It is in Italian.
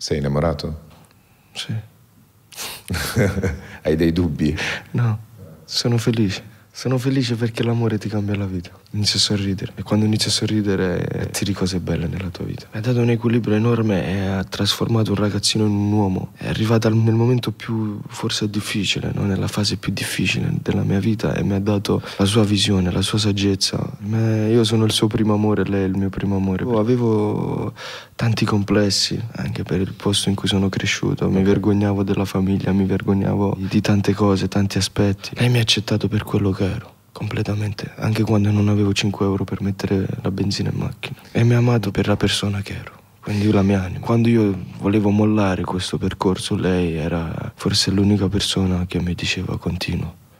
Sei innamorato? Sì. Hai dei dubbi? No, sono felice. Sono felice perché l'amore ti cambia la vita. Inizi a sorridere e quando inizi a sorridere tiri cose belle nella tua vita. Mi ha dato un equilibrio enorme e ha trasformato un ragazzino in un uomo. È arrivata nel momento più forse difficile, no? nella fase più difficile della mia vita e mi ha dato la sua visione, la sua saggezza. Io sono il suo primo amore, lei è il mio primo amore. Avevo tanti complessi anche per il posto in cui sono cresciuto. Mi vergognavo della famiglia, mi vergognavo di tante cose, tanti aspetti. Lei mi ha accettato per quello che ero completamente, anche quando non avevo 5 euro per mettere la benzina in macchina. E mi ha amato per la persona che ero, quindi la mia anima. Quando io volevo mollare questo percorso, lei era forse l'unica persona che mi diceva continuo.